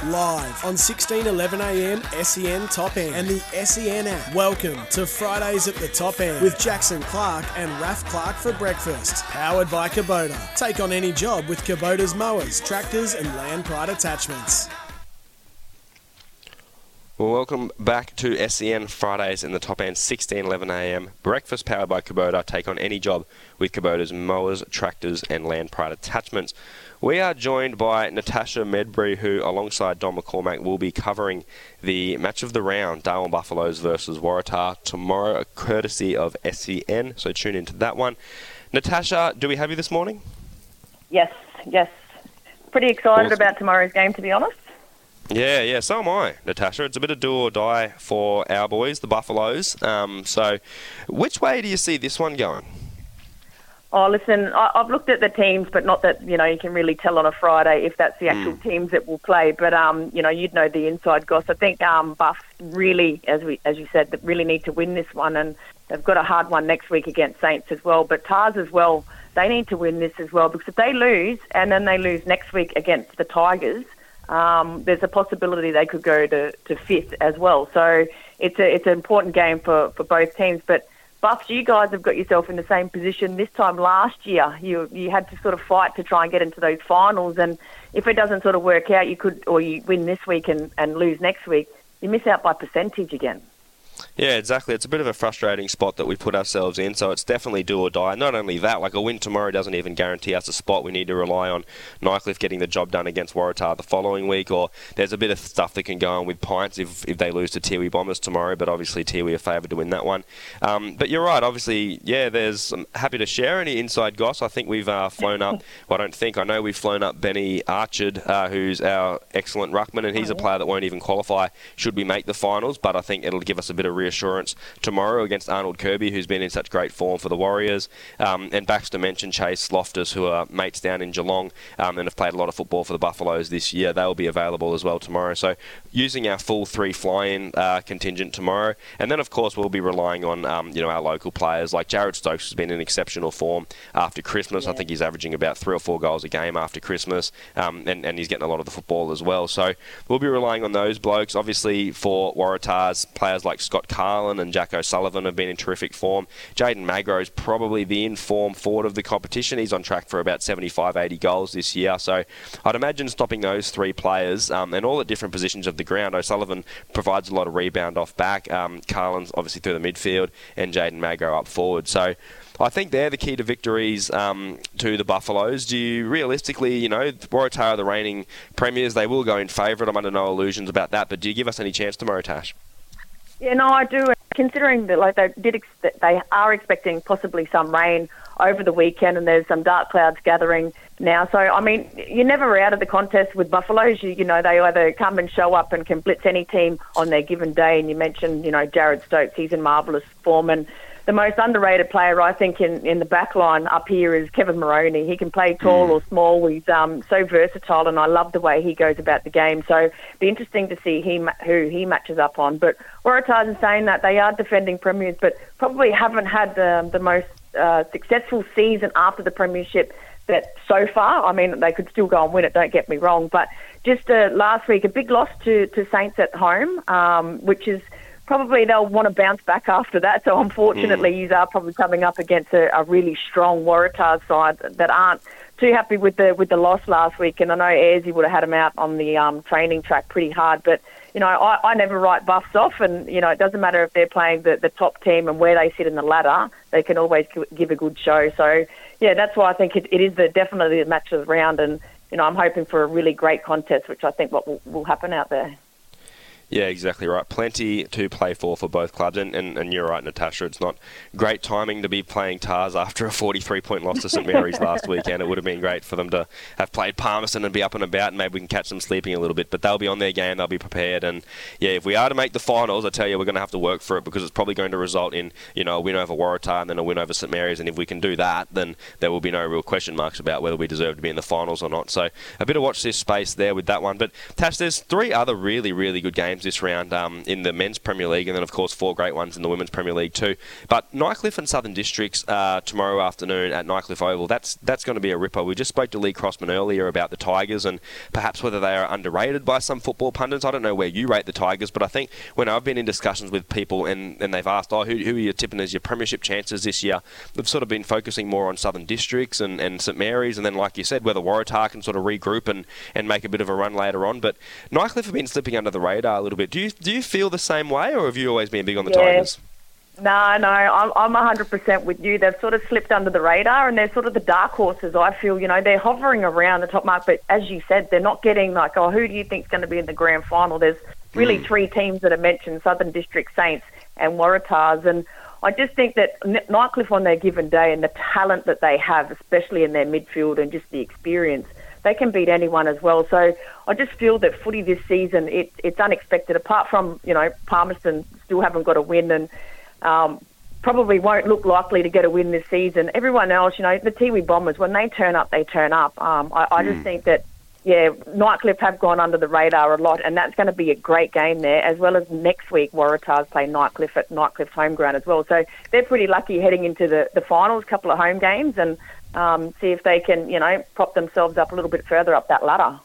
Live on 1611am SEN Top End and the SEN app. Welcome to Fridays at the Top End with Jackson Clark and Raf Clark for breakfast. Powered by Kubota. Take on any job with Kubota's mowers, tractors and land pride attachments. Welcome back to SEN Fridays in the top end, 16:11am. Breakfast powered by Kubota. Take on any job with Kubota's mowers, tractors, and land pride attachments. We are joined by Natasha Medbury, who, alongside Don McCormack, will be covering the match of the round, Darwin Buffaloes versus Waratah, tomorrow, courtesy of SEN. So tune into that one. Natasha, do we have you this morning? Yes, yes. Pretty excited Awesome. about tomorrow's game, to be honest. Yeah, yeah, so am I, Natasha. It's a bit of do or die for our boys, the Buffaloes. Um, so, which way do you see this one going? Oh, listen, I, I've looked at the teams, but not that you know you can really tell on a Friday if that's the actual teams that will play. But um, you know, you'd know the inside goss. I think um, Buffs really, as we as you said, really need to win this one, and they've got a hard one next week against Saints as well. But Tars as well, they need to win this as well because if they lose and then they lose next week against the Tigers, um, there's a possibility they could go to, to fifth as well. So it's a it's an important game for, for both teams. But Buffs, you guys have got yourself in the same position this time last year. You you had to sort of fight to try and get into those finals, and if it doesn't sort of work out, you could or you win this week and, and lose next week, you miss out by percentage again. Yeah, exactly. It's a bit of a frustrating spot that we put ourselves in, so it's definitely do or die. Not only that, like a win tomorrow doesn't even guarantee us a spot. We need to rely on Nightcliff getting the job done against Waratah the following week, or there's a bit of stuff that can go on with Pints if, if they lose to Tiwi Bombers tomorrow, but obviously Tiwi are favoured to win that one. Um, but you're right, obviously, yeah, there's I'm happy to share any inside goss. I think we've uh, flown up, well, I don't think, I know we've flown up Benny Archard, uh, who's our excellent ruckman, and he's a player that won't even qualify should we make the finals, but I think it'll give us a bit of reassurance tomorrow against Arnold Kirby, who's been in such great form for the Warriors. Um, and Baxter mentioned Chase Loftus, who are mates down in Geelong um, and have played a lot of football for the Buffaloes this year. They'll be available as well tomorrow. So using our full three fly-in uh, contingent tomorrow, and then of course we'll be relying on um, you know our local players like Jared Stokes has been in exceptional form after Christmas. I think he's averaging about three or four goals a game after Christmas, um, and, and he's getting a lot of the football as well. So we'll be relying on those blokes. Obviously for Waratahs, players like Scott Carlin and Jack O'Sullivan have been in terrific form. Jaden Magro is probably the in-form forward of the competition. He's on track for about 75, 80 goals this year. So I'd imagine stopping those three players um, and all at different positions of the ground. O'Sullivan provides a lot of rebound off back. Um, Carlin's obviously through the midfield and Jaden Magro up forward. So I think they're the key to victories um, to the Buffaloes. Do you realistically, you know, Waratah are the reigning premiers. They will go in favourite. I'm under no illusions about that. But do you give us any chance tomorrow, Tash? Yeah, no, I do. Considering that, like they did, ex- they are expecting possibly some rain over the weekend, and there's some dark clouds gathering now. So, I mean, you're never out of the contest with Buffaloes. You, you know, they either come and show up and can blitz any team on their given day. And you mentioned, you know, Jared Stokes. He's in marvellous form, and the most underrated player, I think, in, in the back line up here is Kevin Maroney. He can play tall or small. He's um, so versatile, and I love the way he goes about the game. So be interesting to see he, who he matches up on. But Waratahs are saying that they are defending premiers, but probably haven't had the, the most uh, successful season after the premiership that so far. I mean, they could still go and win it. Don't get me wrong, but just uh, last week, a big loss to, to Saints at home, um, which is probably they'll want to bounce back after that. So unfortunately, you are probably coming up against a, a really strong Waratahs side that aren't too happy with the with the loss last week. And I know Airsy would have had them out on the um, training track pretty hard, but. You know, I, I never write buffs off, and you know it doesn't matter if they're playing the, the top team and where they sit in the ladder. They can always give a good show. So, yeah, that's why I think it, it is the definitely the match of the round, and you know I'm hoping for a really great contest, which I think what will, will happen out there. Yeah, exactly right. Plenty to play for for both clubs, and, and, and you're right, Natasha. It's not great timing to be playing TARS after a 43 point loss to St Mary's last weekend. It would have been great for them to have played Palmerston and be up and about, and maybe we can catch them sleeping a little bit. But they'll be on their game, they'll be prepared, and yeah, if we are to make the finals, I tell you, we're going to have to work for it because it's probably going to result in you know a win over Waratah and then a win over St Mary's, and if we can do that, then there will be no real question marks about whether we deserve to be in the finals or not. So a bit of watch this space there with that one. But Tash, there's three other really really good games this round. Um, in the men's Premier League, and then, of course, four great ones in the women's Premier League, too. But Nightcliff and Southern Districts uh, tomorrow afternoon at Nightcliff Oval, that's, that's going to be a ripper. We just spoke to Lee Crossman earlier about the Tigers and perhaps whether they are underrated by some football pundits. I don't know where you rate the Tigers, but I think when I've been in discussions with people and, and they've asked, oh, who, who are you tipping as your premiership chances this year? They've sort of been focusing more on Southern Districts and, and St Mary's, and then, like you said, whether Waratah can sort of regroup and, and make a bit of a run later on. But Nightcliff have been slipping under the radar a little bit. Do you, do you feel the same way? or have you always been big on the yeah. Tigers? No, no, I'm, I'm 100% with you. They've sort of slipped under the radar and they're sort of the dark horses, I feel. You know, they're hovering around the top mark, but as you said, they're not getting like, oh, who do you think is going to be in the grand final? There's really mm. three teams that are mentioned Southern District Saints and Waratahs. And I just think that Nightcliff on their given day and the talent that they have, especially in their midfield and just the experience – they can beat anyone as well. So I just feel that footy this season, it, it's unexpected. Apart from you know Palmerston still haven't got a win and um, probably won't look likely to get a win this season. Everyone else, you know, the Tiwi Bombers, when they turn up, they turn up. Um, I, I just mm. think that. Yeah, Nightcliff have gone under the radar a lot, and that's going to be a great game there, as well as next week Waratahs play Nightcliff at Nightcliff home ground as well. So they're pretty lucky heading into the, the finals, couple of home games, and um, see if they can, you know, prop themselves up a little bit further up that ladder.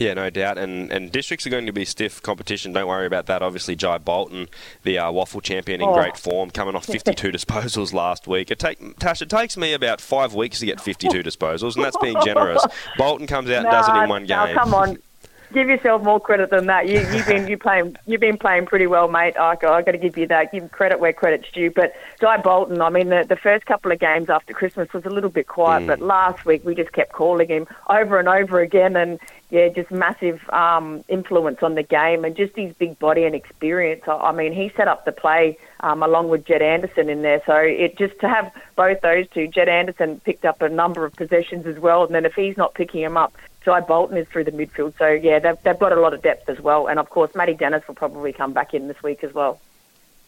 Yeah, no doubt. And and districts are going to be stiff competition. Don't worry about that. Obviously, Jai Bolton, the uh, WAFL champion, in oh. great form, coming off 52 disposals last week. It take Tash, it takes me about five weeks to get 52 disposals, and that's being generous. Bolton comes out and does it in one game. No, come on give yourself more credit than that. You, have been you playing you've been playing pretty well, mate. I, I got to give you that. Give credit where credit's due. But Jai Bolton, I mean, the, the first couple of games after Christmas was a little bit quiet, mm. but last week we just kept calling him over and over again, and yeah, just massive um, influence on the game, and just his big body and experience. I, I mean, he set up the play. Um, along with Jed Anderson in there. So it just to have both those two, Jed Anderson picked up a number of possessions as well, and then if he's not picking him up, Jai Bolton is through the midfield. So, yeah, they've, they've got a lot of depth as well. And, of course, Matty Dennis will probably come back in this week as well.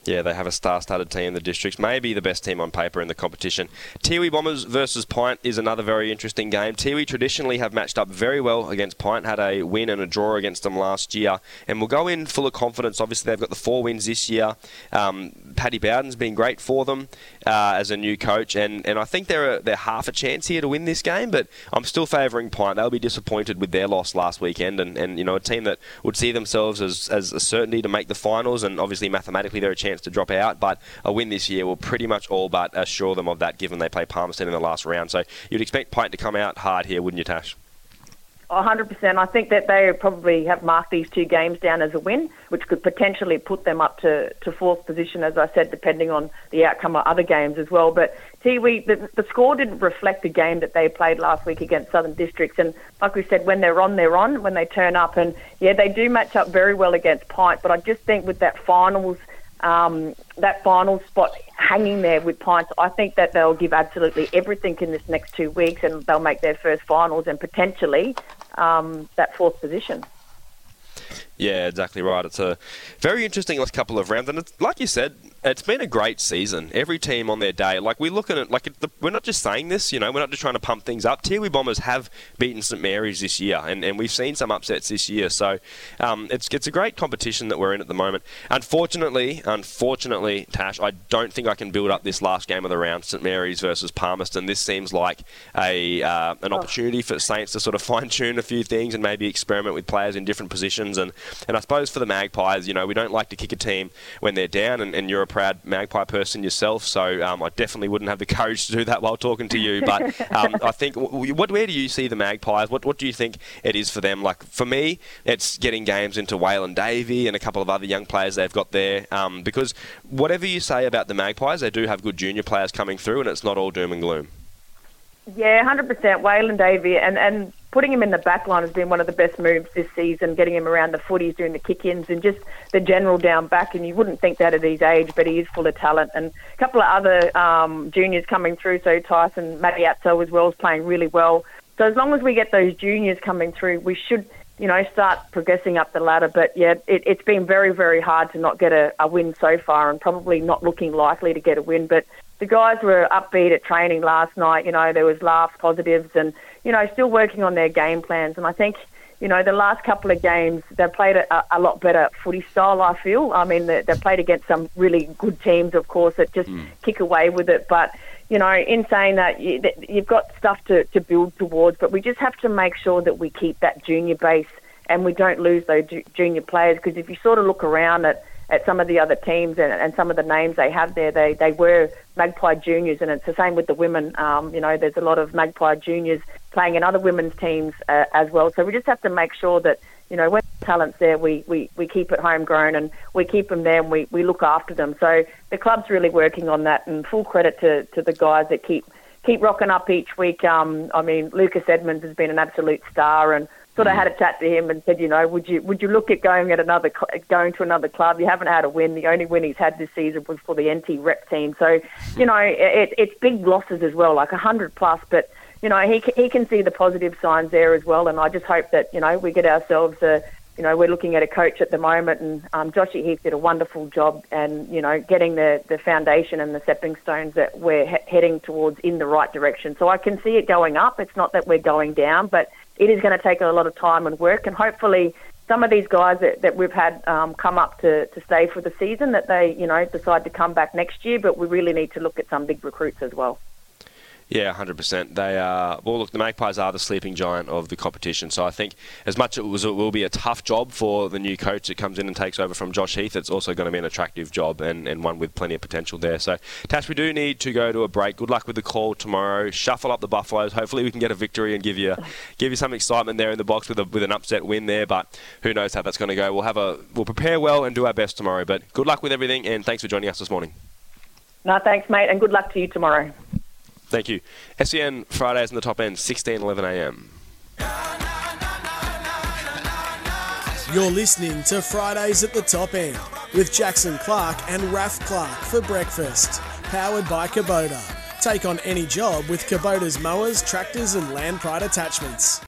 Yeah, they have a star-studded team in the districts, maybe the best team on paper in the competition. Tiwi Bombers versus Pint is another very interesting game. Tiwi traditionally have matched up very well against Pint, had a win and a draw against them last year, and will go in full of confidence. Obviously, they've got the four wins this year. Um, Paddy Bowden's been great for them uh, as a new coach, and, and I think they're a, they're half a chance here to win this game. But I'm still favouring Pint. They'll be disappointed with their loss last weekend, and, and you know a team that would see themselves as, as a certainty to make the finals, and obviously mathematically they're a chance to drop out. But a win this year will pretty much all but assure them of that, given they play Palmerston in the last round. So you'd expect Pint to come out hard here, wouldn't you, Tash? 100%. I think that they probably have marked these two games down as a win, which could potentially put them up to, to fourth position, as I said, depending on the outcome of other games as well. But Tiwi, the, the score didn't reflect the game that they played last week against Southern Districts. And like we said, when they're on, they're on, when they turn up. And yeah, they do match up very well against Pint. But I just think with that finals um, that final spot hanging there with Pints, I think that they'll give absolutely everything in this next two weeks and they'll make their first finals and potentially um, that fourth position. Yeah, exactly right. It's a very interesting last couple of rounds, and it's, like you said, it's been a great season. Every team on their day, like we look at it, like the, we're not just saying this, you know, we're not just trying to pump things up. Tiwi Bombers have beaten St Mary's this year, and, and we've seen some upsets this year. So um, it's it's a great competition that we're in at the moment. Unfortunately, unfortunately, Tash, I don't think I can build up this last game of the round, St Mary's versus Palmerston. This seems like a uh, an opportunity for Saints to sort of fine tune a few things and maybe experiment with players in different positions. And and I suppose for the Magpies, you know, we don't like to kick a team when they're down, and, and you're a proud Magpie person yourself, so um, I definitely wouldn't have the courage to do that while talking to you. But um, I think, what, where do you see the Magpies? What, what do you think it is for them? Like for me, it's getting games into Waylon Davey and a couple of other young players they've got there. Um, because whatever you say about the Magpies, they do have good junior players coming through, and it's not all doom and gloom. Yeah, 100%. Waylon Davey and, and putting him in the back line has been one of the best moves this season, getting him around the footies, doing the kick-ins and just the general down back. And you wouldn't think that at his age, but he is full of talent. And a couple of other um, juniors coming through, so Tyson Matiatso as well is playing really well. So as long as we get those juniors coming through, we should – you know, start progressing up the ladder. But yeah, it, has been very, very hard to not get a, a win so far and probably not looking likely to get a win. But the guys were upbeat at training last night. You know, there was laughs, positives, and, you know, still working on their game plans. And I think, you know, the last couple of games, they've played a, a lot better footy style, I feel. I mean, they, they've played against some really good teams, of course, that just mm. kick away with it. But, you know, in saying that, you, have got stuff to, to build towards, but we just have to make sure that we keep that junior base and we don't lose those junior players because if you sort of look around at, at some of the other teams and, and some of the names they have there, they, they were Magpie juniors, and it's the same with the women. Um, you know, there's a lot of Magpie juniors playing in other women's teams uh, as well. So we just have to make sure that you know, when talent's there, we, we, we keep it homegrown and we keep them there and we, we look after them. So the club's really working on that and full credit to, to the guys that keep keep rocking up each week. Um, I mean, Lucas Edmonds has been an absolute star and sort of mm. had a chat to him and said, you know, would you would you look at going at another going to another club? You haven't had a win. The only win he's had this season was for the NT rep team. So, you know, it, it's big losses as well, like a hundred plus, but you know, he, he can see the positive signs there as well. And I just hope that, you know, we get ourselves a, you know, we're looking at a coach at the moment, and um, Joshy Heath did a wonderful job, and you know, getting the, the foundation and the stepping stones that we're he- heading towards in the right direction. So I can see it going up. It's not that we're going down, but it is going to take a lot of time and work, and hopefully, some of these guys that, that we've had um, come up to, to stay for the season, that they, you know, decide to come back next year. But we really need to look at some big recruits as well. Yeah, hundred percent. They are well. Look, the Magpies are the sleeping giant of the competition. So I think as much as it will be a tough job for the new coach that comes in and takes over from Josh Heath, it's also going to be an attractive job and, and one with plenty of potential there. So Tash, we do need to go to a break. Good luck with the call tomorrow. Shuffle up the Buffaloes. Hopefully we can get a victory and give you give you some excitement there in the box with a, with an upset win there. But who knows how that's going to go? We'll have a we'll prepare well and do our best tomorrow. But good luck with everything and thanks for joining us this morning. No, thanks, mate, and good luck to you tomorrow. Thank you. SEN Fridays in the top end, 16, 11 a.m. You're listening to Fridays at the Top End with Jackson Clark and Raf Clark for breakfast. Powered by Kubota. Take on any job with Kubota's mowers, tractors, and land pride attachments.